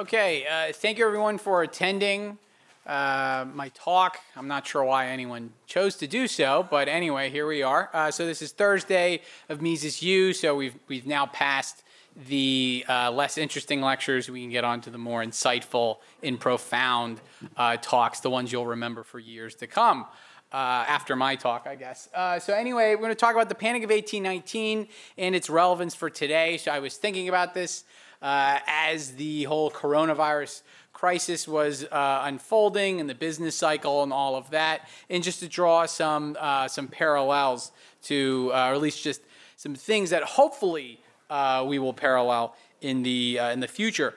Okay, uh, thank you everyone for attending uh, my talk. I'm not sure why anyone chose to do so, but anyway, here we are. Uh, so this is Thursday of Mises U. So we've we've now passed the uh, less interesting lectures. We can get on to the more insightful and profound uh, talks, the ones you'll remember for years to come. Uh, after my talk, I guess. Uh, so anyway, we're going to talk about the Panic of 1819 and its relevance for today. So I was thinking about this uh, as the whole coronavirus crisis was uh, unfolding and the business cycle and all of that, and just to draw some uh, some parallels to, uh, or at least just some things that hopefully uh, we will parallel in the uh, in the future.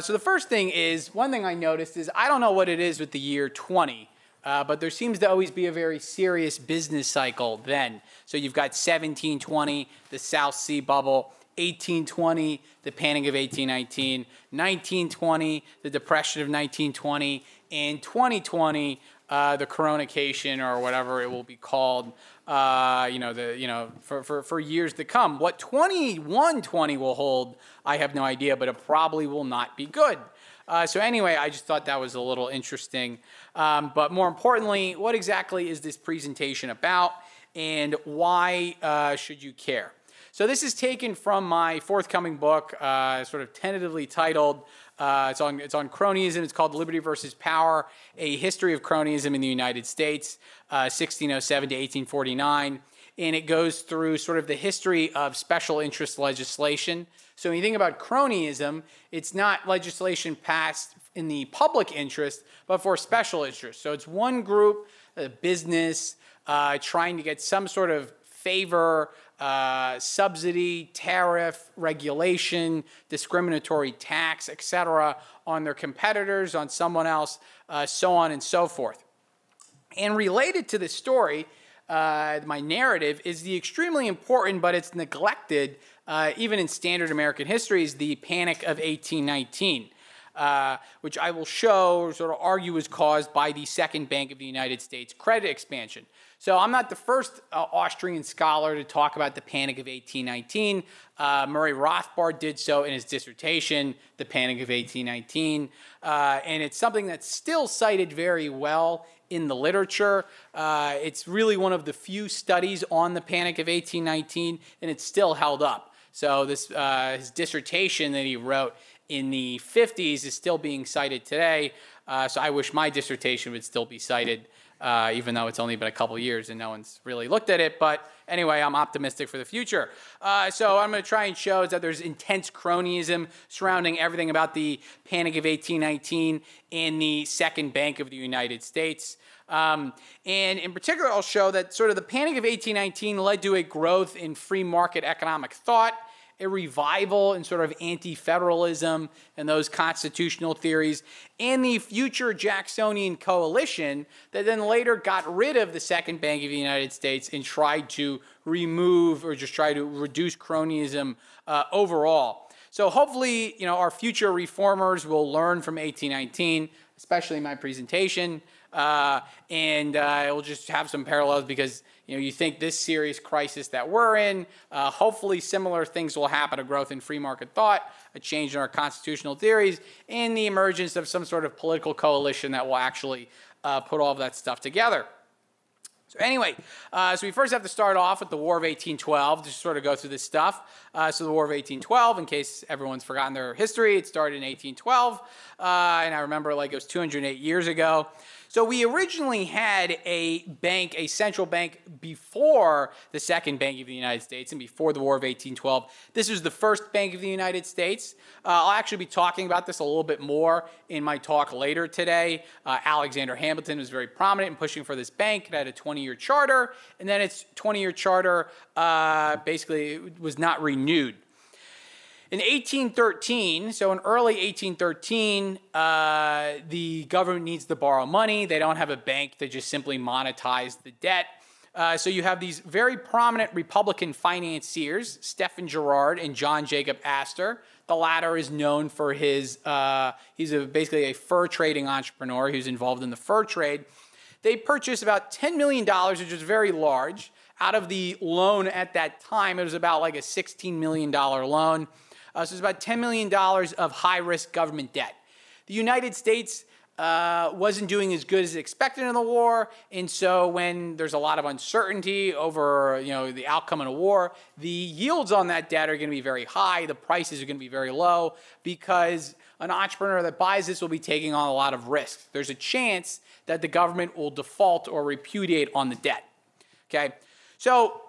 so the first thing is one thing I noticed is I don't know what it is with the year 20. Uh, but there seems to always be a very serious business cycle then. So you've got 1720, the South Sea bubble, 1820, the Panic of 1819, 1920, the Depression of 1920, and 2020, uh, the Coronation or whatever it will be called. Uh, you know, the you know for, for, for years to come. What 2120 will hold, I have no idea, but it probably will not be good. Uh, so anyway, I just thought that was a little interesting. Um, but more importantly, what exactly is this presentation about, and why uh, should you care? So this is taken from my forthcoming book, uh, sort of tentatively titled. Uh, it's on it's on cronyism. It's called Liberty versus Power: A History of Cronyism in the United States, uh, 1607 to 1849, and it goes through sort of the history of special interest legislation. So when you think about cronyism, it's not legislation passed in the public interest, but for special interest. So it's one group, a business, uh, trying to get some sort of favor uh, subsidy, tariff, regulation, discriminatory tax, etc., on their competitors, on someone else, uh, so on and so forth. And related to this story, uh, my narrative is the extremely important, but it's neglected, uh, even in standard American history, is the Panic of 1819. Uh, which I will show or sort of argue was caused by the Second Bank of the United States credit expansion. So I'm not the first uh, Austrian scholar to talk about the Panic of 1819. Uh, Murray Rothbard did so in his dissertation, The Panic of 1819. Uh, and it's something that's still cited very well in the literature. Uh, it's really one of the few studies on the Panic of 1819, and it's still held up. So this uh, his dissertation that he wrote in the 50s is still being cited today. Uh, so I wish my dissertation would still be cited uh, even though it's only been a couple years and no one's really looked at it. But anyway, I'm optimistic for the future. Uh, so I'm going to try and show is that there's intense cronyism surrounding everything about the Panic of 1819 in the Second Bank of the United States. Um, and in particular, I'll show that sort of the Panic of 1819 led to a growth in free market economic thought a revival in sort of anti federalism and those constitutional theories, and the future Jacksonian coalition that then later got rid of the Second Bank of the United States and tried to remove or just try to reduce cronyism uh, overall. So hopefully, you know, our future reformers will learn from 1819, especially my presentation, uh, and uh, we'll just have some parallels because you know, you think this serious crisis that we're in, uh, hopefully similar things will happen, a growth in free market thought, a change in our constitutional theories, and the emergence of some sort of political coalition that will actually uh, put all of that stuff together. So anyway, uh, so we first have to start off with the War of 1812 to sort of go through this stuff. Uh, so the War of 1812, in case everyone's forgotten their history, it started in 1812, uh, and I remember like it was 208 years ago. So we originally had a bank, a central bank before the Second Bank of the United States and before the War of 1812. This was the first Bank of the United States. Uh, I'll actually be talking about this a little bit more in my talk later today. Uh, Alexander Hamilton was very prominent in pushing for this bank. It had a 20-year charter, and then its 20-year charter uh, basically was not renewed. In 1813, so in early 1813, uh, the government needs to borrow money. They don't have a bank to just simply monetize the debt. Uh, so you have these very prominent Republican financiers, Stephen Girard and John Jacob Astor. The latter is known for his, uh, he's a, basically a fur trading entrepreneur who's involved in the fur trade. They purchased about $10 million, which is very large. Out of the loan at that time, it was about like a $16 million loan. Uh, so it's about $10 million of high risk government debt. The United States uh, wasn't doing as good as expected in the war, and so when there's a lot of uncertainty over you know the outcome in a war, the yields on that debt are going to be very high. The prices are going to be very low because an entrepreneur that buys this will be taking on a lot of risk. There's a chance that the government will default or repudiate on the debt. Okay, so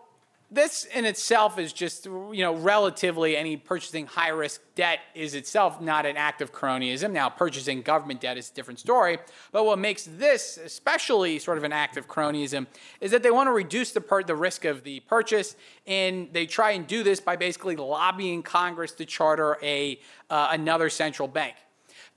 this in itself is just, you know, relatively any purchasing high risk debt is itself not an act of cronyism. Now, purchasing government debt is a different story. But what makes this especially sort of an act of cronyism is that they want to reduce the, per- the risk of the purchase. And they try and do this by basically lobbying Congress to charter a, uh, another central bank.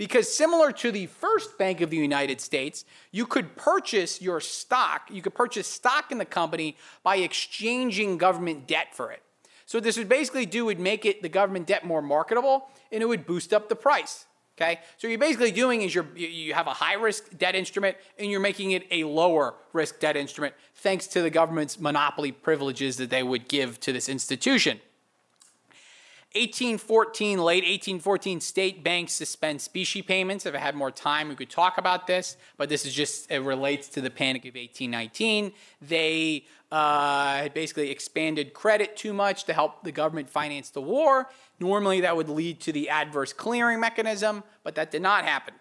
Because similar to the first Bank of the United States, you could purchase your stock, you could purchase stock in the company by exchanging government debt for it. So this would basically do would make it the government debt more marketable and it would boost up the price. Okay, so you're basically doing is you're, you have a high risk debt instrument and you're making it a lower risk debt instrument thanks to the government's monopoly privileges that they would give to this institution. 1814, late 1814, state banks suspend specie payments. If I had more time, we could talk about this, but this is just, it relates to the Panic of 1819. They uh, basically expanded credit too much to help the government finance the war. Normally, that would lead to the adverse clearing mechanism, but that did not happen.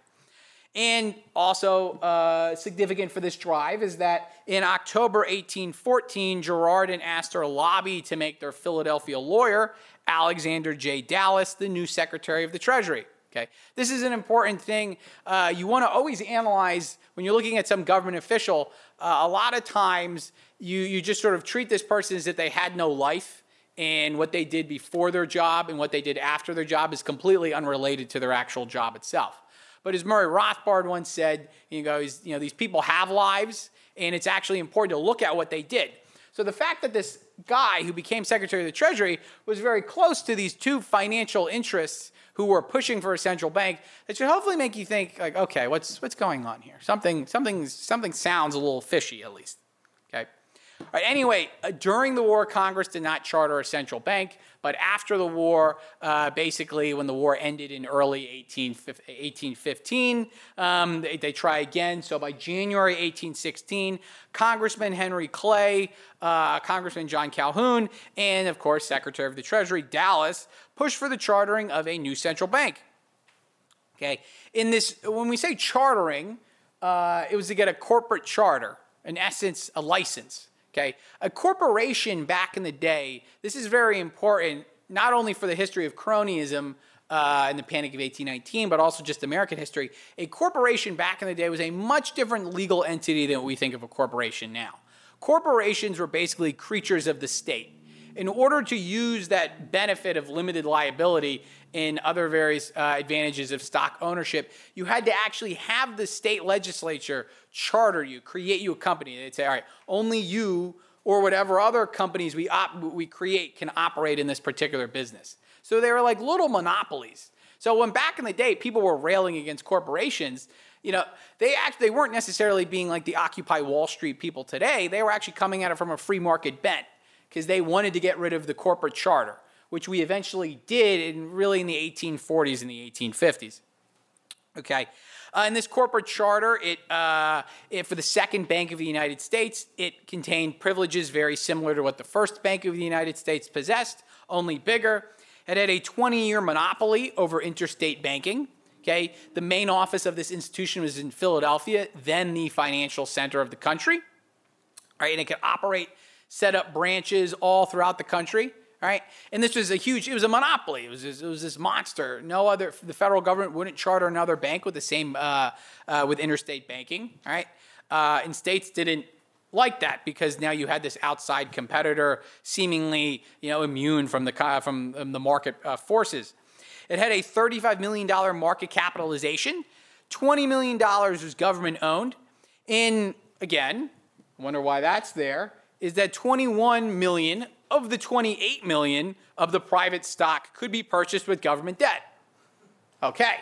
And also uh, significant for this drive is that in October 1814, Girard and Astor lobbied to make their Philadelphia lawyer, Alexander J. Dallas, the new Secretary of the Treasury. Okay, this is an important thing. Uh, you want to always analyze when you're looking at some government official. Uh, a lot of times, you you just sort of treat this person as if they had no life, and what they did before their job and what they did after their job is completely unrelated to their actual job itself. But as Murray Rothbard once said, you know, these people have lives, and it's actually important to look at what they did. So the fact that this guy who became Secretary of the Treasury was very close to these two financial interests who were pushing for a central bank, that should hopefully make you think, like, okay, what's what's going on here? Something something something sounds a little fishy at least. Okay. All right, anyway, uh, during the war, Congress did not charter a central bank, but after the war, uh, basically when the war ended in early 18, 1815, um, they, they, try again. So by January 1816, Congressman Henry Clay, uh, Congressman John Calhoun, and of course Secretary of the Treasury Dallas pushed for the chartering of a new central bank. Okay, in this, when we say chartering, uh, it was to get a corporate charter, in essence, a license. Okay, a corporation back in the day, this is very important, not only for the history of cronyism uh, and the Panic of 1819, but also just American history. A corporation back in the day was a much different legal entity than we think of a corporation now. Corporations were basically creatures of the state. In order to use that benefit of limited liability in other various uh, advantages of stock ownership, you had to actually have the state legislature charter you, create you a company. They'd say, all right, only you or whatever other companies we, op- we create can operate in this particular business. So they were like little monopolies. So when back in the day people were railing against corporations, you know, they actually they weren't necessarily being like the Occupy Wall Street people today. They were actually coming at it from a free market bent because they wanted to get rid of the corporate charter, which we eventually did in really in the 1840s and the 1850s. Okay. Uh, in this corporate charter, it, uh, it, for the Second Bank of the United States, it contained privileges very similar to what the First Bank of the United States possessed, only bigger. It had a 20 year monopoly over interstate banking. Okay, the main office of this institution was in Philadelphia, then the financial center of the country. Right, and it could operate, set up branches all throughout the country right? And this was a huge, it was a monopoly. It was, it was this monster. No other, the federal government wouldn't charter another bank with the same, uh, uh, with interstate banking, Right, Uh, and states didn't like that because now you had this outside competitor seemingly, you know, immune from the, from the market uh, forces. It had a $35 million market capitalization. $20 million was government owned. And again, wonder why that's there, is that 21 million of the 28 million of the private stock could be purchased with government debt. Okay,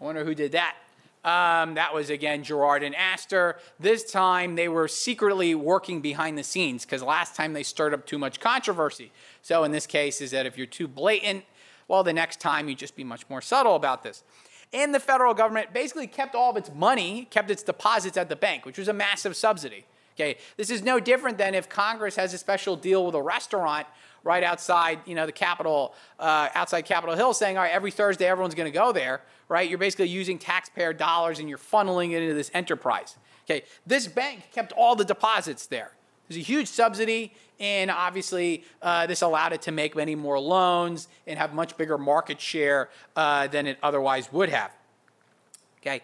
I wonder who did that. Um, that was again Girard and Astor. This time they were secretly working behind the scenes because last time they stirred up too much controversy. So in this case, is that if you're too blatant, Well, the next time you just be much more subtle about this. And the federal government basically kept all of its money, kept its deposits at the bank, which was a massive subsidy. Okay, this is no different than if Congress has a special deal with a restaurant right outside, you know, the Capitol, uh, outside Capitol Hill, saying, all right, every Thursday everyone's going to go there, right? You're basically using taxpayer dollars and you're funneling it into this enterprise. Okay, this bank kept all the deposits there. There's a huge subsidy, and obviously, uh, this allowed it to make many more loans and have much bigger market share uh, than it otherwise would have. Okay.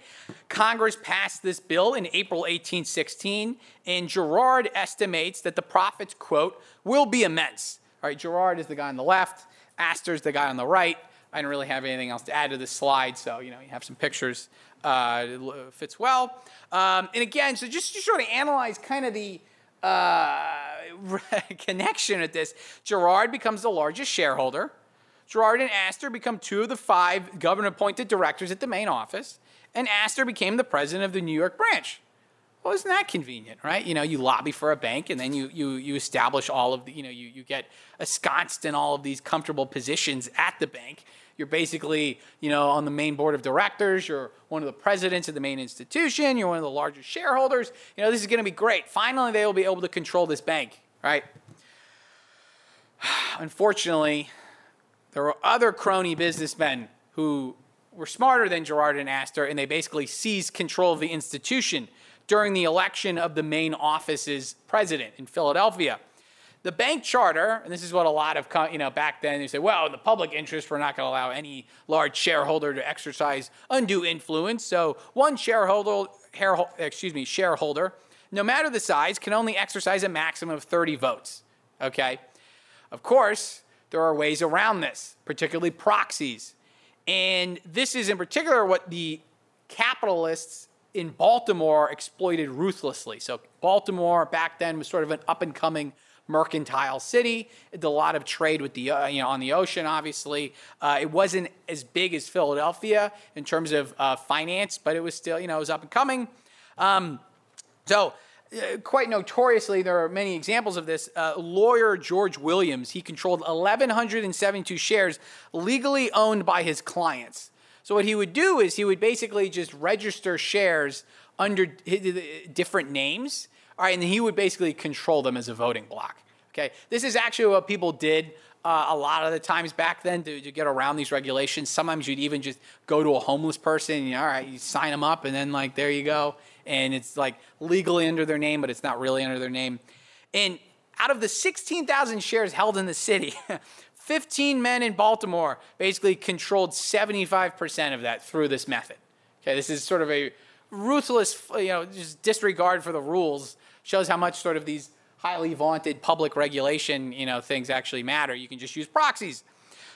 Congress passed this bill in April 1816, and Girard estimates that the profits, quote, will be immense. All right, Girard is the guy on the left, Astor is the guy on the right. I don't really have anything else to add to this slide, so you know you have some pictures. Uh, it fits well. Um, and again, so just to sort of analyze kind of the uh, connection with this, Girard becomes the largest shareholder. Girard and Astor become two of the five government-appointed directors at the main office and Astor became the president of the New York branch. Well, isn't that convenient, right? You know, you lobby for a bank and then you, you, you establish all of the, you know, you, you get ensconced in all of these comfortable positions at the bank. You're basically, you know, on the main board of directors. You're one of the presidents of the main institution. You're one of the largest shareholders. You know, this is going to be great. Finally, they will be able to control this bank, right? Unfortunately, there were other crony businessmen who were smarter than Girard and Astor, and they basically seized control of the institution during the election of the main office's president in Philadelphia. The bank charter, and this is what a lot of, you know, back then they say, well, in the public interest, we're not going to allow any large shareholder to exercise undue influence. So one shareholder, excuse me, shareholder, no matter the size, can only exercise a maximum of 30 votes. Okay? Of course, there are ways around this, particularly proxies. And this is in particular what the capitalists in Baltimore exploited ruthlessly. So Baltimore back then was sort of an up and coming mercantile city. It did a lot of trade with the uh, you know on the ocean. Obviously, uh, it wasn't as big as Philadelphia in terms of uh, finance, but it was still you know it was up and coming. Um, so quite notoriously, there are many examples of this. Uh, lawyer George Williams, he controlled 1,172 shares legally owned by his clients. So what he would do is he would basically just register shares under different names, all right, and he would basically control them as a voting block. Okay, this is actually what people did uh, a lot of the times back then to, to, get around these regulations. Sometimes you'd even just go to a homeless person, and, all right, you sign them up, and then like there you go, and it's like legally under their name, but it's not really under their name. And out of the 16,000 shares held in the city, 15 men in Baltimore basically controlled 75% of that through this method. Okay, this is sort of a ruthless, you know, just disregard for the rules. Shows how much sort of these highly vaunted public regulation, you know, things actually matter. You can just use proxies.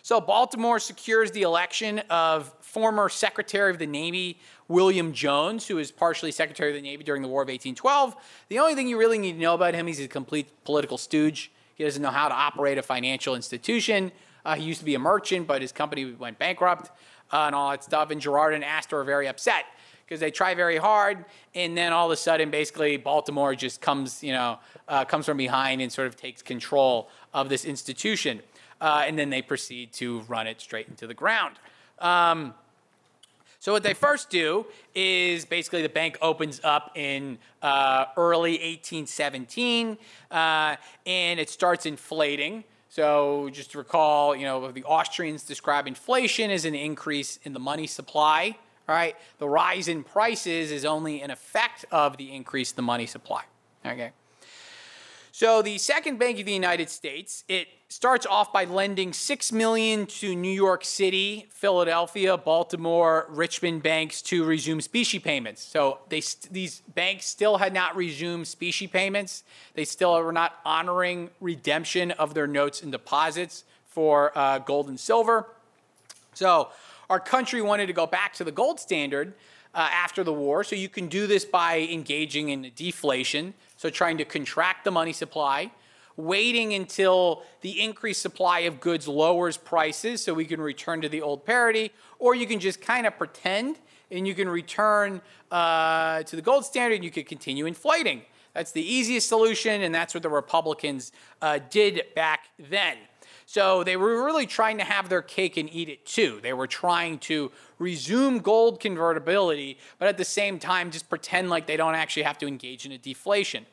So Baltimore secures the election of former Secretary of the Navy William Jones, who was partially Secretary of the Navy during the War of 1812. The only thing you really need to know about him, is he's a complete political stooge. He doesn't know how to operate a financial institution. Uh, he used to be a merchant, but his company went bankrupt uh, and all that stuff. And Girard and Astor are very upset because they try very hard, and then all of a sudden, basically, Baltimore just comes, you know, uh, comes from behind and sort of takes control of this institution, uh, and then they proceed to run it straight into the ground. Um, so what they first do is basically the bank opens up in uh, early 1817, uh, and it starts inflating. So just to recall, you know, the Austrians describe inflation as an increase in the money supply right? The rise in prices is only an effect of the increase in the money supply. Okay. So the second bank of the United States, it starts off by lending 6 million to New York City, Philadelphia, Baltimore, Richmond banks to resume specie payments. So they these banks still had not resumed specie payments. They still were not honoring redemption of their notes and deposits for uh, gold and silver. So our country wanted to go back to the gold standard uh, after the war. So you can do this by engaging in deflation, so trying to contract the money supply, waiting until the increased supply of goods lowers prices so we can return to the old parity, or you can just kind of pretend and you can return uh, to the gold standard and you could continue inflating. That's the easiest solution, and that's what the Republicans uh, did back then. So they were really trying to have their cake and eat it too. They were trying to resume gold convertibility, but at the same time, just pretend like they don't actually have to engage in a deflation.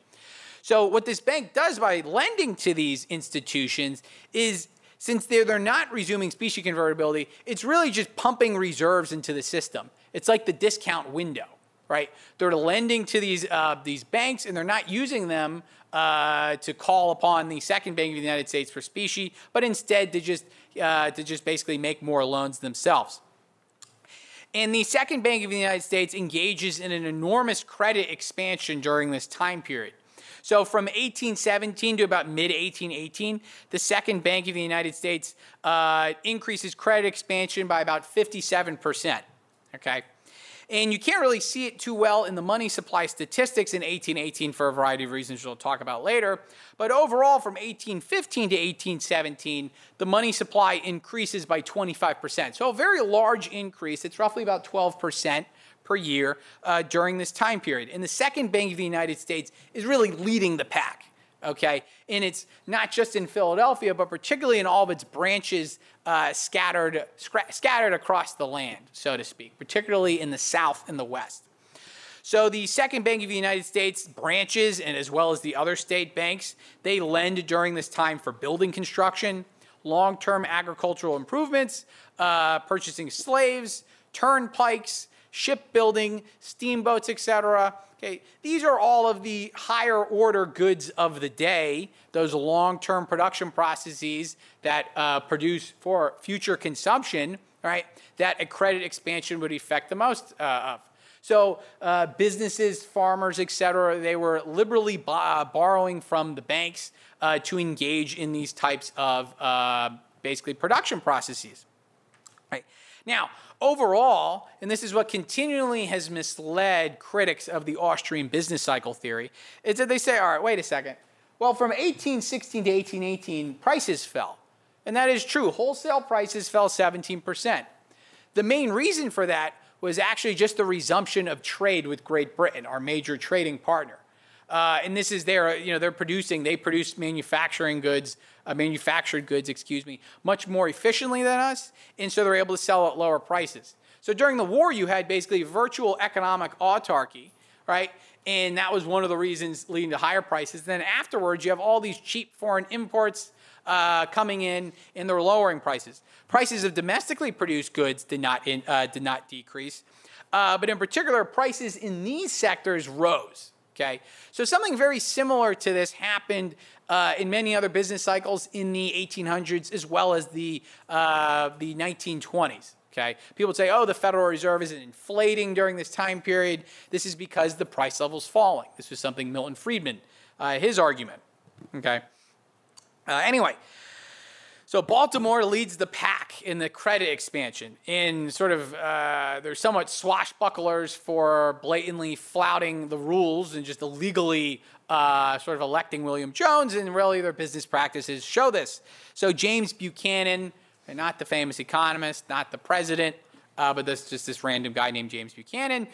So, what this bank does by lending to these institutions is since they're, they're not resuming specie convertibility, it's really just pumping reserves into the system. It's like the discount window, right? They're lending to these, uh, these banks and they're not using them uh, to call upon the second bank of the United States for specie, but instead to just, uh, to just basically make more loans themselves. And the second bank of the United States engages in an enormous credit expansion during this time period. So from 1817 to about mid 1818, the Second Bank of the United States uh, increases credit expansion by about 57%. Okay. And you can't really see it too well in the money supply statistics in 1818 for a variety of reasons we'll talk about later. But overall, from 1815 to 1817, the money supply increases by 25%. So a very large increase. It's roughly about 12% per year uh, during this time period. And the second bank of the United States is really leading the pack. Okay, and it's not just in Philadelphia, but particularly in all of its branches uh, scattered scattered across the land, so to speak, particularly in the South and the West. So the Second Bank of the United States branches, and as well as the other state banks, they lend during this time for building construction, long-term agricultural improvements, uh, purchasing slaves, turnpikes, shipbuilding, steamboats, etc. Okay, these are all of the higher order goods of the day, those long term production processes that uh, produce for future consumption, right? That a credit expansion would affect the most uh, of. So uh, businesses, farmers, etc., they were liberally b- uh, borrowing from the banks uh, to engage in these types of uh, basically production processes. Right now, overall, and this is what continually has misled critics of the Austrian business cycle theory, is that they say, all right, wait a second. Well, from 1816 to 1818, prices fell. And that is true. Wholesale prices fell 17%. The main reason for that was actually just the resumption of trade with Great Britain, our major trading partner. Uh, and this is their, you know, they're producing, they produce manufacturing goods, uh, manufactured goods, excuse me, much more efficiently than us, and so they're able to sell at lower prices. So during the war, you had basically virtual economic autarky, right? And that was one of the reasons leading to higher prices. Then afterwards, you have all these cheap foreign imports uh, coming in, and they're lowering prices. Prices of domestically produced goods did not in, uh, did not decrease, uh, but in particular, prices in these sectors rose. Okay, so something very similar to this happened uh, in many other business cycles in the 1800s as well as the uh, the 1920s. Okay, people say, "Oh, the Federal Reserve is inflating during this time period." This is because the price level's falling. This was something Milton Friedman, uh, his argument. Okay. Uh, anyway, so Baltimore leads the pack in the credit expansion. In sort of, uh, they're somewhat swashbucklers for blatantly flouting the rules and just illegally uh, sort of electing William Jones, and really their business practices show this. So James Buchanan, not the famous economist, not the president, uh, but this just this random guy named James Buchanan.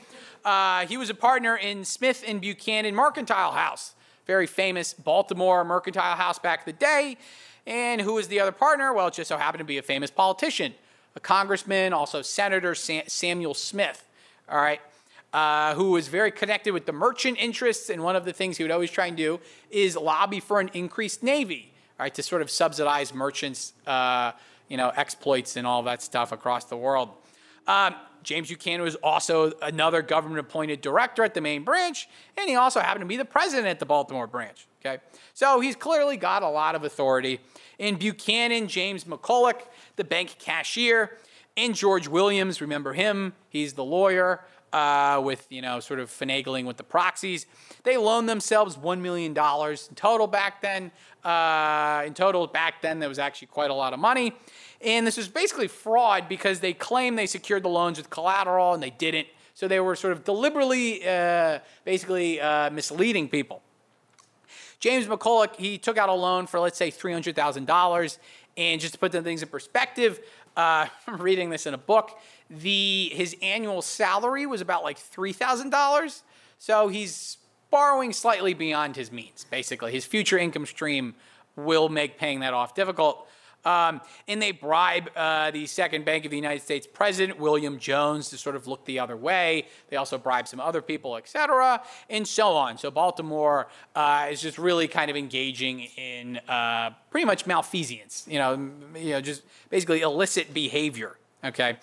Uh, he was a partner in Smith and Buchanan Mercantile House, very famous Baltimore mercantile house back in the day. And who was the other partner? Well, it just so happened to be a famous politician, a congressman, also Senator Sam- Samuel Smith, all right, uh, who was very connected with the merchant interests. And one of the things he would always try and do is lobby for an increased navy, all right, to sort of subsidize merchants, uh, you know, exploits and all that stuff across the world. Um, James Buchanan was also another government appointed director at the main branch, and he also happened to be the president at the Baltimore branch. Okay, so he's clearly got a lot of authority. In Buchanan, James McCulloch, the bank cashier, and George Williams, remember him? He's the lawyer uh, with you know sort of finagling with the proxies. They loaned themselves one million dollars in total back then. Uh, in total, back then there was actually quite a lot of money, and this was basically fraud because they claimed they secured the loans with collateral and they didn't. So they were sort of deliberately, uh, basically uh, misleading people. James McCulloch, he took out a loan for let's say three hundred thousand dollars, and just to put things in perspective, uh, I'm reading this in a book. The his annual salary was about like three thousand dollars, so he's borrowing slightly beyond his means. Basically, his future income stream will make paying that off difficult. Um, and they bribe uh, the second Bank of the United States president, William Jones, to sort of look the other way. They also bribe some other people, et cetera, and so on. So Baltimore uh, is just really kind of engaging in uh, pretty much malfeasance, you know, you know, just basically illicit behavior. Okay.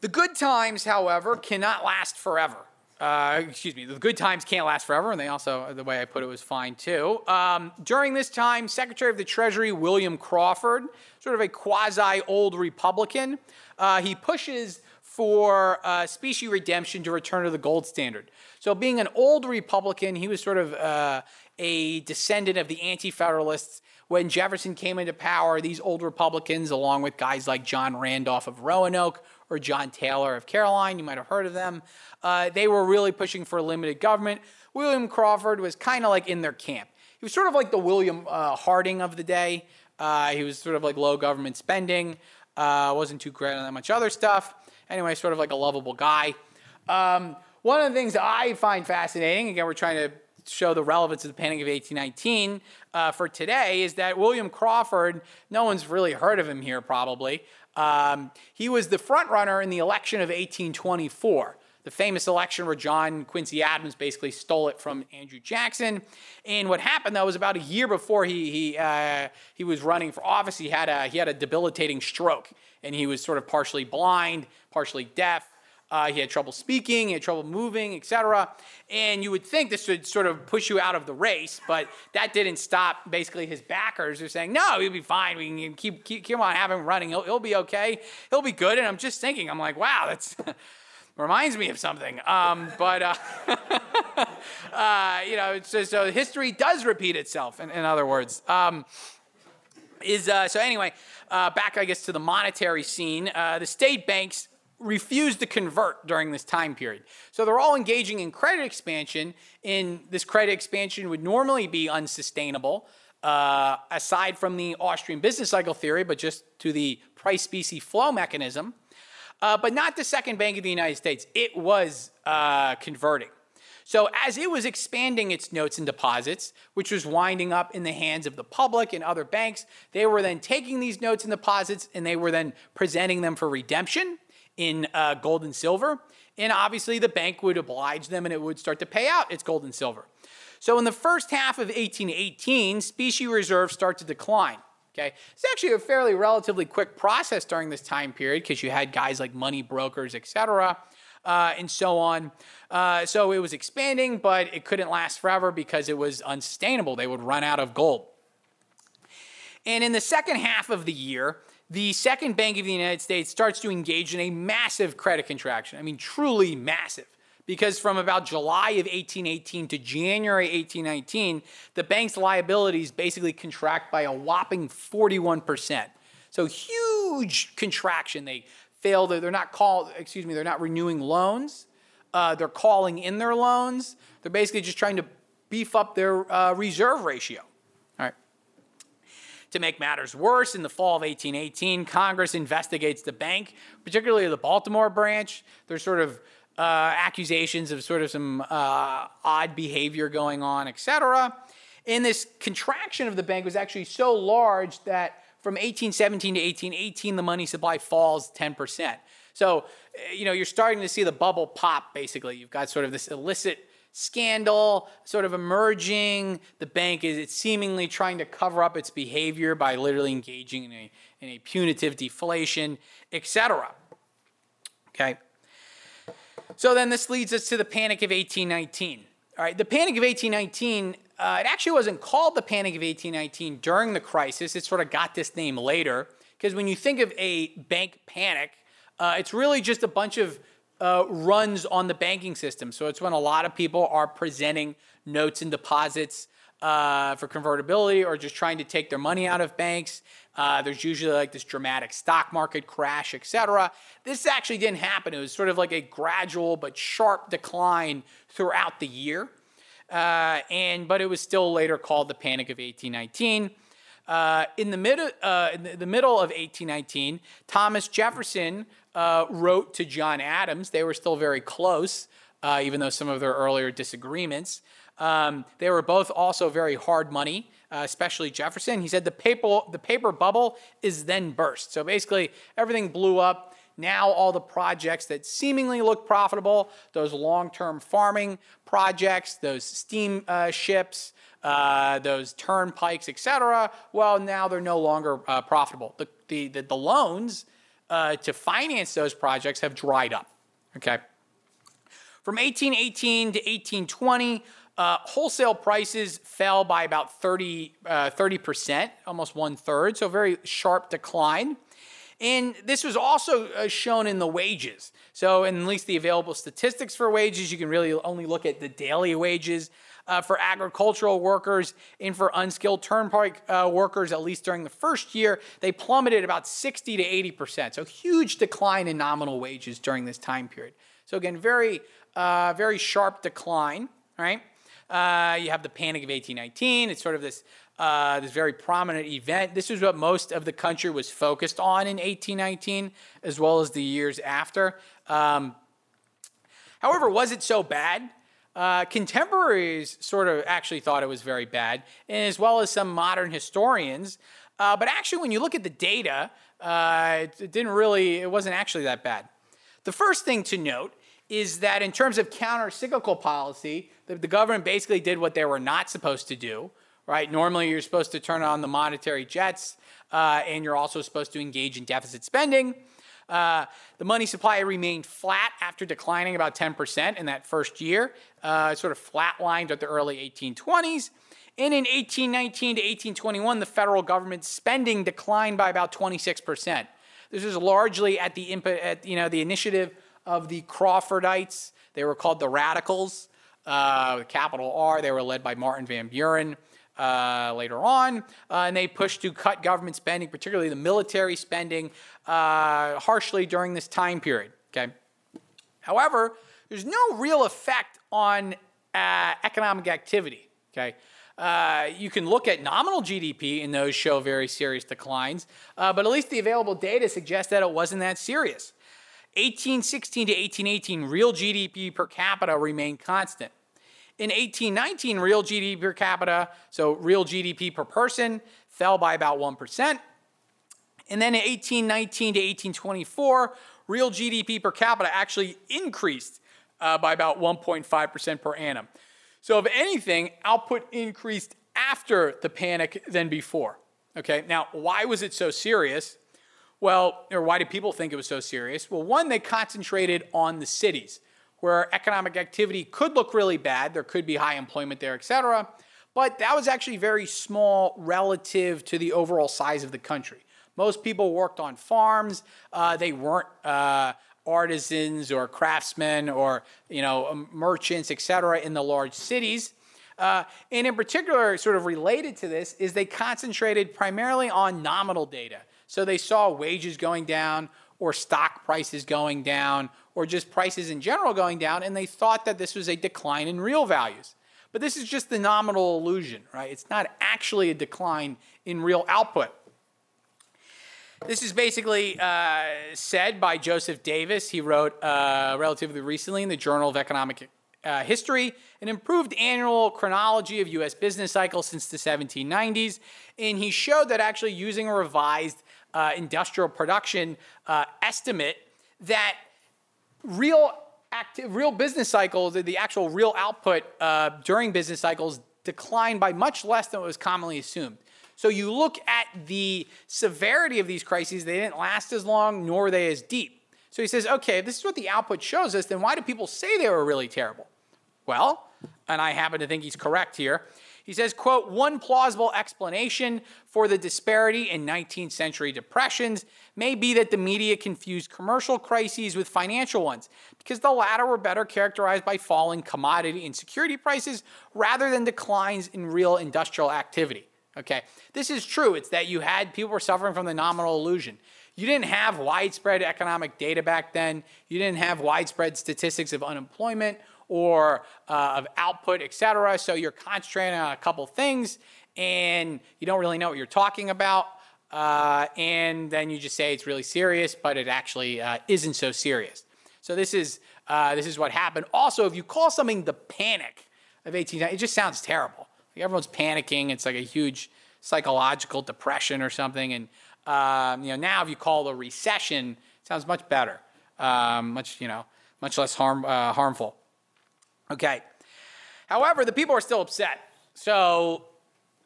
The good times, however, cannot last forever. Uh, excuse me, the good times can't last forever, and they also, the way I put it was fine too. Um, during this time, Secretary of the Treasury William Crawford, sort of a quasi old Republican, uh, he pushes for uh, specie redemption to return to the gold standard. So, being an old Republican, he was sort of uh, a descendant of the Anti Federalists. When Jefferson came into power, these old Republicans, along with guys like John Randolph of Roanoke, or John Taylor of Caroline. You might have heard of them. Uh, they were really pushing for limited government. William Crawford was kind of like in their camp. He was sort of like the William uh, Harding of the day. Uh, he was sort of like low government spending, uh, wasn't too great on that much other stuff. Anyway, sort of like a lovable guy. Um, one of the things I find fascinating, again, we're trying to show the relevance of the Panic of 1819 uh, for today, is that William Crawford, no one's really heard of him here probably, um, he was the front runner in the election of 1824 the famous election where John Quincy Adams basically stole it from Andrew Jackson. And what happened though was about a year before he he uh, he was running for office, he had a he had a debilitating stroke, and he was sort of partially blind, partially deaf. Uh, he had trouble speaking, he had trouble moving, etc. And you would think this would sort of push you out of the race, but that didn't stop basically his backers are saying, no, he'll be fine. We can keep, keep, keep on having him running. He'll, he'll be okay. He'll be good. And I'm just thinking, I'm like, wow, that's. reminds me of something. Um, but, uh, uh, you know, so, so, history does repeat itself, in, in other words. Um, is uh, So, anyway, uh, back, I guess, to the monetary scene, uh, the state banks refused to convert during this time period. So they're all engaging in credit expansion, and this credit expansion would normally be unsustainable. Uh, aside from the Austrian business cycle theory, but just to the price specie flow mechanism, uh, but not the second bank of the United States. It was uh, converting. So, as it was expanding its notes and deposits, which was winding up in the hands of the public and other banks, they were then taking these notes and deposits and they were then presenting them for redemption in uh, gold and silver. And obviously, the bank would oblige them and it would start to pay out its gold and silver. So, in the first half of 1818, specie reserves start to decline. Okay, it's actually a fairly relatively quick process during this time period because you had guys like money brokers, etc., uh, and so on. Uh, so it was expanding, but it couldn't last forever because it was unsustainable. They would run out of gold. And in the second half of the year, the second Bank of the United States starts to engage in a massive credit contraction. I mean, truly massive. Because from about July of 1818 to January 1819, the bank's liabilities basically contract by a whopping 41%. So huge contraction. They fail, they're not called, excuse me, they're not renewing loans. Uh, they're calling in their loans. They're basically just trying to beef up their uh, reserve ratio. To make matters worse, in the fall of 1818, Congress investigates the bank, particularly the Baltimore branch. There's sort of uh, accusations of sort of some uh, odd behavior going on, etc. And this contraction of the bank was actually so large that from 1817 to 1818, the money supply falls 10%. So, you know, you're starting to see the bubble pop, basically. You've got sort of this illicit scandal sort of emerging. The bank is it's seemingly trying to cover up its behavior by literally engaging in a, in a punitive deflation, etc. Okay. So then this leads us to the Panic of 1819. All right, the Panic of 1819, uh, it actually wasn't called the Panic of 1819 during the crisis. It sort of got this name later because when you think of a bank panic, uh, it's really just a bunch of uh, runs on the banking system. So it's when a lot of people are presenting notes and deposits uh, for convertibility or just trying to take their money out of banks. Uh, there's usually like this dramatic stock market crash, etc. This actually didn't happen. It was sort of like a gradual but sharp decline throughout the year. Uh, and but it was still later called the Panic of 1819. Uh, in the, mid, uh, in the middle of 1819, Thomas Jefferson uh, wrote to John Adams. They were still very close, uh, even though some of their earlier disagreements. Um, they were both also very hard money, uh, especially Jefferson. He said the paper, the paper bubble is then burst. So basically, everything blew up. Now, all the projects that seemingly look profitable, those long term farming projects, those steam ships, uh, those turnpikes, etc., well, now they're no longer uh, profitable. The, the, the, the loans uh, to finance those projects have dried up. Okay. From 1818 to 1820, uh, wholesale prices fell by about 30, uh, 30%, almost one third, so a very sharp decline. And this was also uh, shown in the wages. So, in at least the available statistics for wages, you can really only look at the daily wages. Uh, for agricultural workers and for unskilled turnpike uh, workers, at least during the first year, they plummeted about 60 to 80%. So, huge decline in nominal wages during this time period. So, again, very, uh, very sharp decline, right? Uh, you have the Panic of 1819. It's sort of this uh, this very prominent event. This is what most of the country was focused on in 1819, as well as the years after. Um, however, was it so bad? Uh, contemporaries sort of actually thought it was very bad, as well as some modern historians. Uh, but actually, when you look at the data, uh, it, didn't really, it wasn't actually that bad. The first thing to note is that in terms of counter cyclical policy, the, the government basically did what they were not supposed to do, right? Normally, you're supposed to turn on the monetary jets, uh, and you're also supposed to engage in deficit spending. Uh, the money supply remained flat after declining about 10% in that first year. Uh, sort of flatlined at the early 1820s. And in 1819 to 1821, the federal government spending declined by about 26%. This was largely at the at, you know, the initiative of the Crawfordites. They were called the Radicals, uh, capital R. They were led by Martin Van Buren. Uh, later on, uh, and they pushed to cut government spending, particularly the military spending, uh, harshly during this time period. Okay. However, there's no real effect on uh, economic activity. Okay. Uh, you can look at nominal GDP, and those show very serious declines, uh, but at least the available data suggests that it wasn't that serious. 1816 to 1818, real GDP per capita remained constant. In 1819, real GDP per capita, so real GDP per person, fell by about 1%. And then in 1819 to 1824, real GDP per capita actually increased uh, by about 1.5% per annum. So, if anything, output increased after the panic than before. Okay, now why was it so serious? Well, or why did people think it was so serious? Well, one, they concentrated on the cities where economic activity could look really bad, there could be high employment there, et cetera, but that was actually very small relative to the overall size of the country. Most people worked on farms, uh, they weren't uh, artisans or craftsmen or you know um, merchants, et cetera, in the large cities. Uh, and in particular, sort of related to this, is they concentrated primarily on nominal data. So they saw wages going down or stock prices going down or just prices in general going down, and they thought that this was a decline in real values. But this is just the nominal illusion, right? It's not actually a decline in real output. This is basically uh, said by Joseph Davis. He wrote uh, relatively recently in the Journal of Economic uh, History an improved annual chronology of U.S. business cycles since the 1790s. And he showed that actually using a revised uh, industrial production uh, estimate that real active, real business cycles, the actual real output uh, during business cycles declined by much less than what was commonly assumed. So you look at the severity of these crises, they didn't last as long, nor were they as deep. So he says, okay, if this is what the output shows us, then why do people say they were really terrible? Well, and I happen to think he's correct here. He says, quote, one plausible explanation for the disparity in 19th century depressions may be that the media confused commercial crises with financial ones, because the latter were better characterized by falling commodity and security prices rather than declines in real industrial activity. Okay, this is true. It's that you had people were suffering from the nominal illusion. You didn't have widespread economic data back then. You didn't have widespread statistics of unemployment or uh, of output, et cetera. So you're concentrating on a couple things and you don't really know what you're talking about. Uh, and then you just say it's really serious, but it actually uh, isn't so serious. So this is uh, this is what happened. Also, if you call something the panic, of 18. It just sounds terrible. Like everyone's panicking. It's like a huge psychological depression or something. And um, you know, now if you call a recession, it sounds much better, um, much you know, much less harm uh, harmful. Okay. However, the people are still upset. So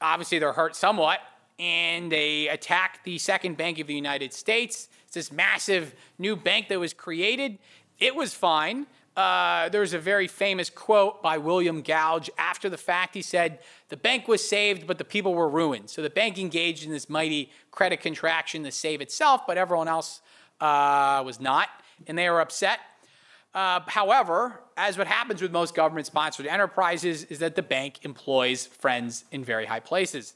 obviously they're hurt somewhat, and they attack the second bank of the United States. It's this massive new bank that was created. It was fine. Uh, there's a very famous quote by William Gouge after the fact. He said, The bank was saved, but the people were ruined. So the bank engaged in this mighty credit contraction to save itself, but everyone else uh, was not, and they were upset. Uh, however, as what happens with most government sponsored enterprises, is that the bank employs friends in very high places.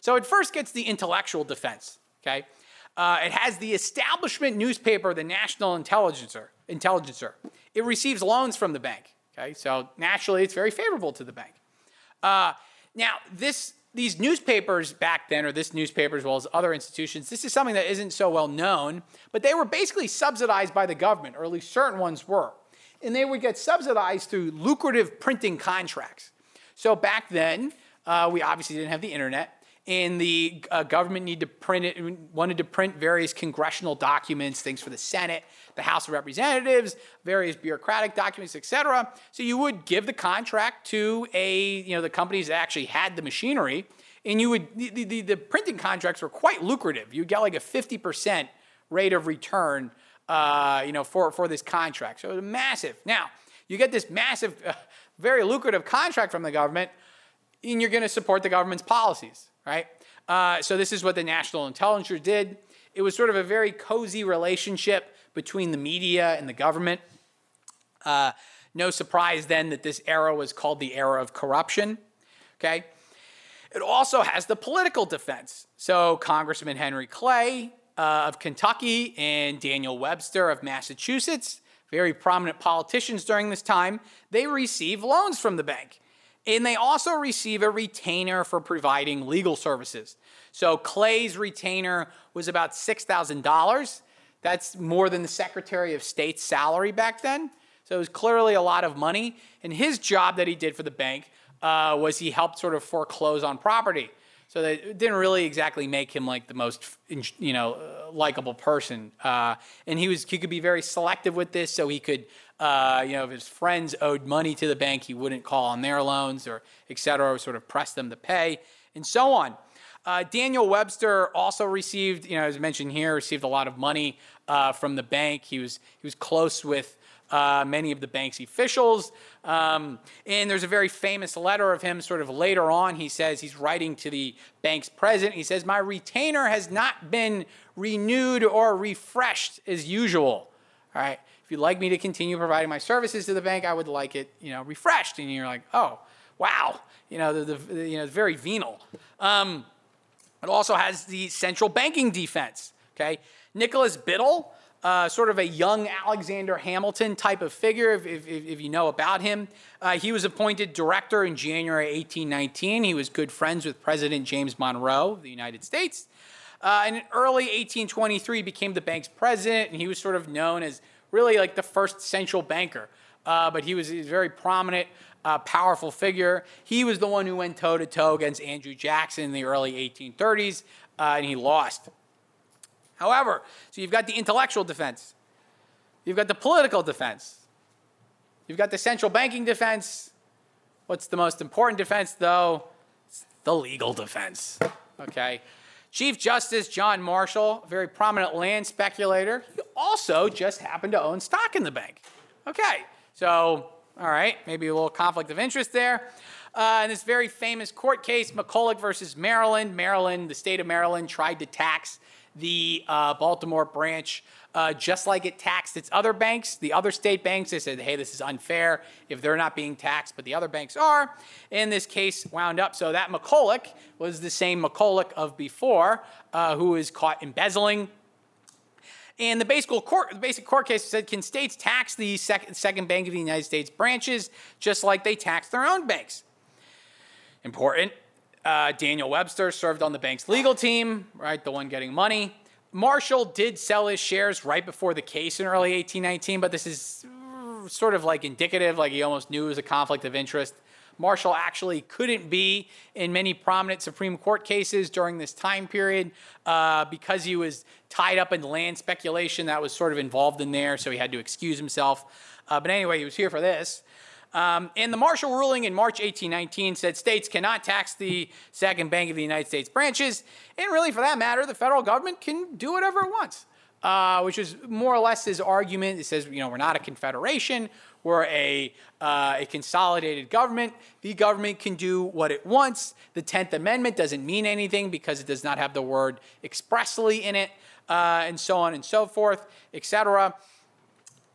So it first gets the intellectual defense, okay? Uh, it has the establishment newspaper, the National Intelligencer. Intelligencer. It receives loans from the bank, okay? So naturally, it's very favorable to the bank. Uh, now, this these newspapers back then, or this newspaper as well as other institutions, this is something that isn't so well known, but they were basically subsidized by the government, or at least certain ones were. And they would get subsidized through lucrative printing contracts. So back then, uh, we obviously didn't have the internet and the uh, government needed to print it wanted to print various congressional documents things for the senate the house of representatives various bureaucratic documents etc so you would give the contract to a you know the companies that actually had the machinery and you would the, the, the printing contracts were quite lucrative. You'd get like a 50% rate of return uh, you know for, for this contract. So it was massive. Now you get this massive uh, very lucrative contract from the government and you're going to support the government's policies right? Uh, so this is what the National Intelligencer did. It was sort of a very cozy relationship between the media and the government. Uh, no surprise then that this era was called the era of corruption. Okay. It also has the political defense. So Congressman Henry Clay uh, of Kentucky and Daniel Webster of Massachusetts, very prominent politicians during this time, they receive loans from the bank. And they also receive a retainer for providing legal services. So Clay's retainer was about $6,000. That's more than the Secretary of State's salary back then. So it was clearly a lot of money. And his job that he did for the bank uh, was he helped sort of foreclose on property. So that didn't really exactly make him like the most, you know, likable person. Uh, and he was he could be very selective with this, so he could uh, you know, if his friends owed money to the bank, he wouldn't call on their loans or et cetera, or sort of press them to pay, and so on. Uh, Daniel Webster also received, you know, as mentioned here, received a lot of money uh, from the bank. He was he was close with uh, many of the bank's officials. Um, and there's a very famous letter of him sort of later on. He says he's writing to the bank's president. He says, My retainer has not been renewed or refreshed as usual. All right. If you'd like me to continue providing my services to the bank, I would like it, you know, refreshed. And you're like, oh, wow, you know, the, the you know, very venal. Um, it also has the central banking defense. Okay, Nicholas Biddle, uh, sort of a young Alexander Hamilton type of figure, if, if, if you know about him. Uh, he was appointed director in January 1819. He was good friends with President James Monroe of the United States. Uh, and in early 1823, became the bank's president, and he was sort of known as really like the first central banker. Uh, but he was, a very prominent, uh, powerful figure. He was the one who went toe to toe against Andrew Jackson in the early 1830s, uh, and he lost. However, so you've got the intellectual defense, you've got the political defense, you've got the central banking defense. What's the most important defense, though? It's the legal defense. Okay. Chief Justice John Marshall, a very prominent land speculator, he also just happened to own stock in the bank. Okay, so, all right, maybe a little conflict of interest there. Uh, in this very famous court case, McCulloch versus Maryland, Maryland, the state of Maryland tried to tax the uh, Baltimore branch uh, just like it taxed its other banks. The other state banks, they said, hey, this is unfair if they're not being taxed, but the other banks are. And this case wound up. So that McCulloch was the same McCulloch of before uh, who was caught embezzling. And the basic court, the basic court case said, can states tax the second, second Bank of the United States branches just like they tax their own banks? Important. Uh, Daniel Webster served on the bank's legal team, right? The one getting money. Marshall did sell his shares right before the case in early 1819, but this is sort of like indicative, like he almost knew it was a conflict of interest. Marshall actually couldn't be in many prominent Supreme Court cases during this time period uh, because he was tied up in land speculation that was sort of involved in there, so he had to excuse himself. Uh, but anyway, he was here for this. Um, and the Marshall ruling in March 1819 said states cannot tax the second bank of the United States branches. And really, for that matter, the federal government can do whatever it wants, uh, which is more or less his argument. It says, you know, we're not a confederation, we're a, uh, a consolidated government. The government can do what it wants. The 10th Amendment doesn't mean anything because it does not have the word expressly in it, uh, and so on and so forth, etc.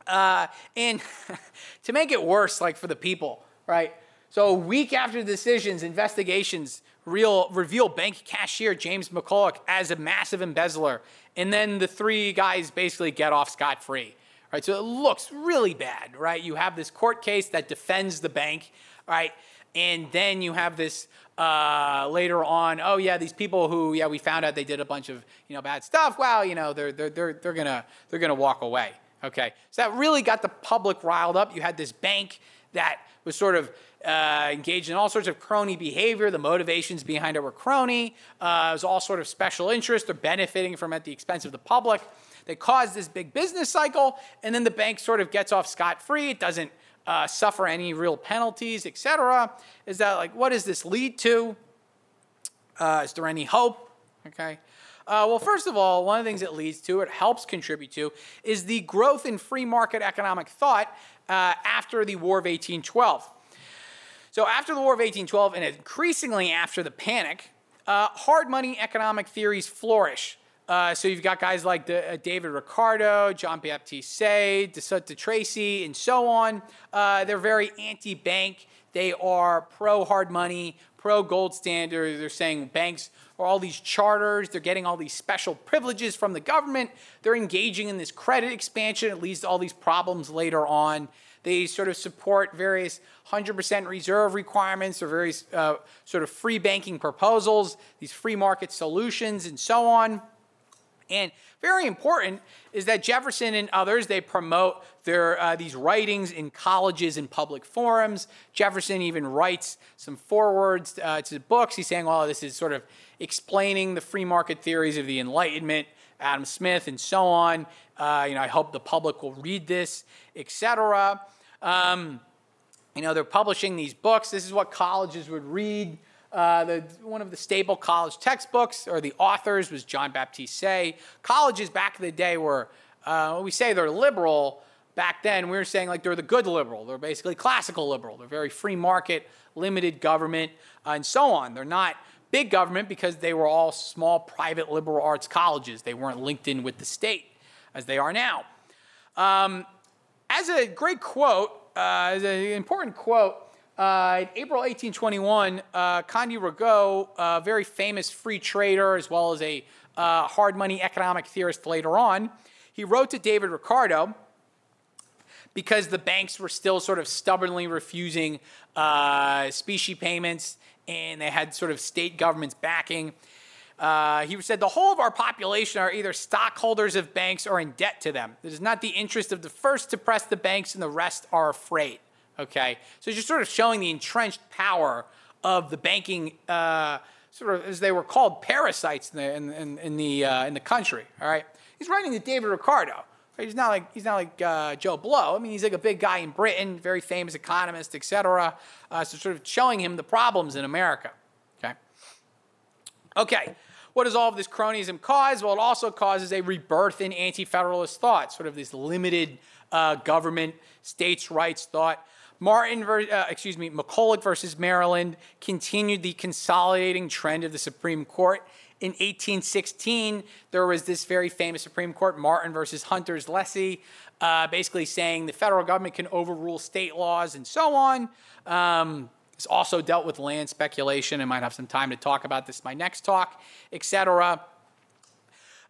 Uh, and to make it worse, like for the people, right? So a week after decisions, investigations real, reveal bank cashier James McCulloch as a massive embezzler, and then the three guys basically get off scot free. Right, so it looks really bad, right? You have this court case that defends the bank, right? And then you have this uh, later on. Oh yeah, these people who yeah we found out they did a bunch of you know bad stuff. Well, you know they're they're they're, they're gonna they're gonna walk away. Okay, so that really got the public riled up. You had this bank that was sort of uh, engaged in all sorts of crony behavior. The motivations behind it were crony. Uh, it was all sort of special interest. They're benefiting from at the expense of the public. They caused this big business cycle, and then the bank sort of gets off scot free. It doesn't uh, suffer any real penalties, etc. Is that like what does this lead to? Uh, is there any hope? Okay. Uh, well, first of all, one of the things it leads to, it helps contribute to, is the growth in free market economic thought uh, after the War of 1812. So, after the War of 1812, and increasingly after the panic, uh, hard money economic theories flourish. Uh, so you've got guys like the, uh, David Ricardo, John Baptiste Say, Destutt de Tracy, and so on. Uh, they're very anti-bank. They are pro hard money, pro gold standard. They're saying banks are all these charters. They're getting all these special privileges from the government. They're engaging in this credit expansion. It leads to all these problems later on. They sort of support various 100% reserve requirements or various uh, sort of free banking proposals, these free market solutions, and so on. And very important is that Jefferson and others they promote their uh, these writings in colleges and public forums. Jefferson even writes some forewords uh, to books. He's saying, "Well, this is sort of explaining the free market theories of the Enlightenment." Adam Smith and so on. Uh, you know, I hope the public will read this, etc. Um, you know, they're publishing these books. This is what colleges would read. Uh, the, one of the staple college textbooks, or the authors, was John Baptiste Say. Colleges back in the day were, uh, we say they're liberal. Back then, we were saying like they're the good liberal. They're basically classical liberal. They're very free market, limited government, uh, and so on. They're not big government because they were all small private liberal arts colleges. They weren't linked in with the state as they are now. Um, as a great quote, uh, as an important quote, uh, in April 1821, uh, Raguet, a very famous free trader as well as a uh, hard money economic theorist later on, he wrote to David Ricardo because the banks were still sort of stubbornly refusing uh, specie payments and they had sort of state governments backing. Uh, he said, The whole of our population are either stockholders of banks or in debt to them. It is not the interest of the first to press the banks, and the rest are afraid. Okay, so just sort of showing the entrenched power of the banking, uh, sort of as they were called, parasites in the in, in, in the uh, in the country. All right, he's writing to David Ricardo. Right? He's not like he's not like uh, Joe Blow. I mean, he's like a big guy in Britain, very famous economist, etc. Uh, so sort of showing him the problems in America. Okay. Okay. What does all of this cronyism cause? Well, it also causes a rebirth in anti-federalist thought, sort of this limited uh, government, states' rights thought. Martin, uh, excuse me, McCulloch versus Maryland continued the consolidating trend of the Supreme Court. In 1816, there was this very famous Supreme Court, Martin versus Hunter's Lessee, uh, basically saying the federal government can overrule state laws and so on. Um, it's also dealt with land speculation. I might have some time to talk about this my next talk, etc.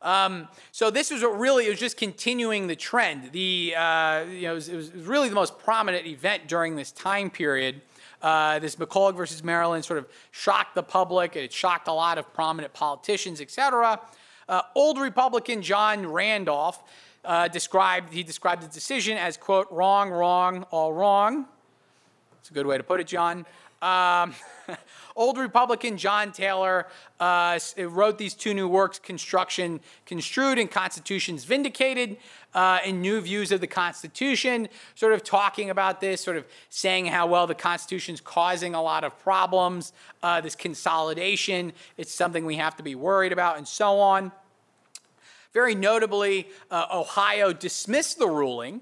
Um, so this was really, it was just continuing the trend. The, uh, you know, it was, it was, really the most prominent event during this time period. Uh, this McCulloch versus Maryland sort of shocked the public. It shocked a lot of prominent politicians, etc. Uh, old Republican John Randolph uh, described, he described the decision as, quote, wrong, wrong, all wrong. It's a good way to put it, John. Um, old Republican John Taylor uh, wrote these two new works, Construction Construed and Constitutions Vindicated, uh, and New Views of the Constitution, sort of talking about this, sort of saying how well the Constitution's causing a lot of problems, uh, this consolidation, it's something we have to be worried about, and so on. Very notably, uh, Ohio dismissed the ruling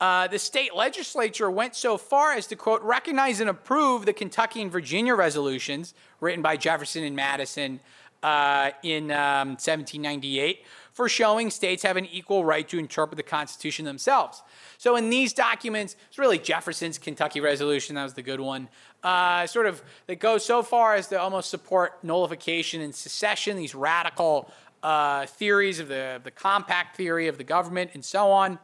uh, the state legislature went so far as to, quote, recognize and approve the Kentucky and Virginia resolutions written by Jefferson and Madison uh, in um, 1798 for showing states have an equal right to interpret the Constitution themselves. So in these documents, it's really Jefferson's Kentucky resolution, that was the good one, uh, sort of, that goes so far as to almost support nullification and secession, these radical uh, theories of the, the compact theory of the government and so on.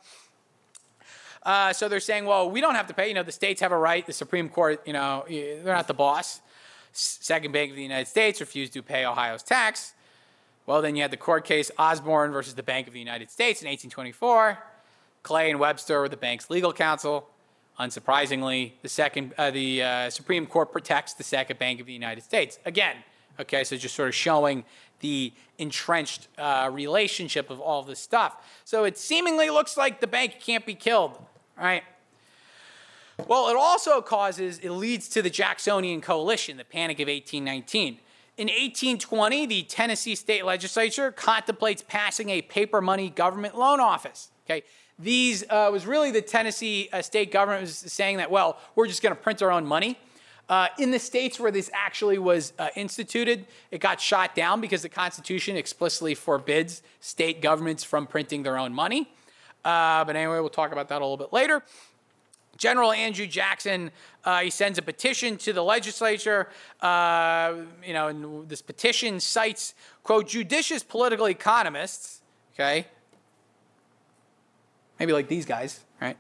Uh, so they're saying, well, we don't have to pay. You know, the states have a right. The Supreme Court, you know, they're not the boss. Second Bank of the United States refused to pay Ohio's tax. Well, then you had the court case Osborn versus the Bank of the United States in 1824. Clay and Webster were the bank's legal counsel. Unsurprisingly, the second, uh, the uh, Supreme Court protects the Second Bank of the United States. Again, okay, so just sort of showing the entrenched uh, relationship of all this stuff. So it seemingly looks like the bank can't be killed right? Well, it also causes, it leads to the Jacksonian Coalition, the Panic of 1819. In 1820, the Tennessee state legislature contemplates passing a paper money government loan office. Okay, these uh, was really the Tennessee uh, state government was saying that, well, we're just going to print our own money. Uh, in the states where this actually was uh, instituted, it got shot down because the Constitution explicitly forbids state governments from printing their own money. Uh, but anyway, we'll talk about that a little bit later. General Andrew Jackson, uh, he sends a petition to the legislature. Uh, you know, and this petition cites, quote, judicious political economists, okay? Maybe like these guys, right?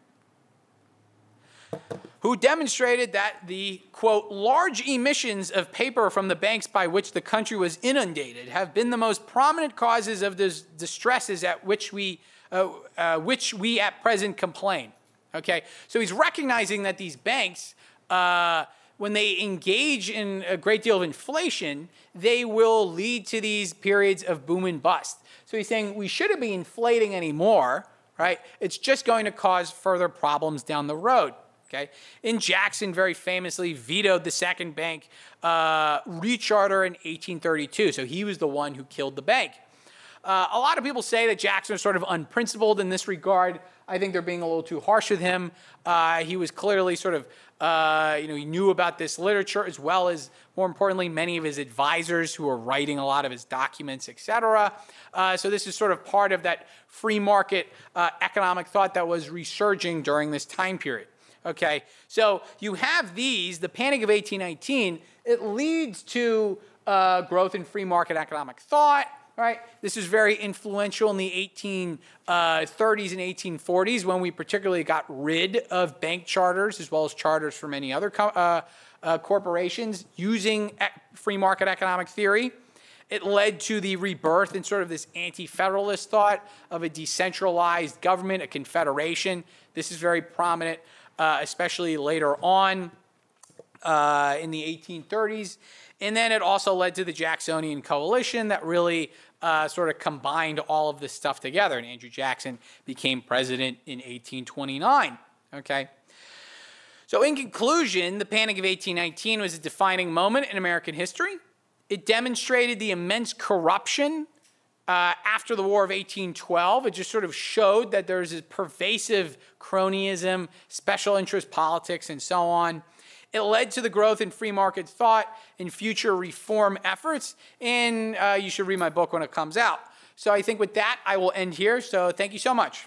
Who demonstrated that the, quote, large emissions of paper from the banks by which the country was inundated have been the most prominent causes of the distresses at which we uh, uh, which we at present complain. Okay, so he's recognizing that these banks, uh, when they engage in a great deal of inflation, they will lead to these periods of boom and bust. So he's saying we shouldn't be inflating anymore, right? It's just going to cause further problems down the road. Okay, in Jackson, very famously vetoed the second bank uh, recharter in 1832. So he was the one who killed the bank. Uh, a lot of people say that Jackson is sort of unprincipled in this regard. I think they're being a little too harsh with him. Uh, he was clearly sort of, uh, you know, he knew about this literature as well as, more importantly, many of his advisors who were writing a lot of his documents, etc. Uh, so this is sort of part of that free market uh, economic thought that was resurging during this time period. Okay, so you have these, the Panic of 1819, it leads to uh, growth in free market economic thought right? This is very influential in the 1830s uh, and 1840s when we particularly got rid of bank charters as well as charters for many other uh, uh, corporations using free market economic theory. It led to the rebirth in sort of this anti federalist thought of a decentralized government, a confederation. This is very prominent, uh, especially later on uh, in the 1830s. And then it also led to the Jacksonian Coalition that really uh, sort of combined all of this stuff together. And Andrew Jackson became president in 1829. Okay. So, in conclusion, the Panic of 1819 was a defining moment in American history. It demonstrated the immense corruption uh, after the War of 1812. It just sort of showed that there's this pervasive cronyism, special interest politics, and so on. It led to the growth in free market thought and future reform efforts. And uh, you should read my book when it comes out. So I think with that, I will end here. So thank you so much.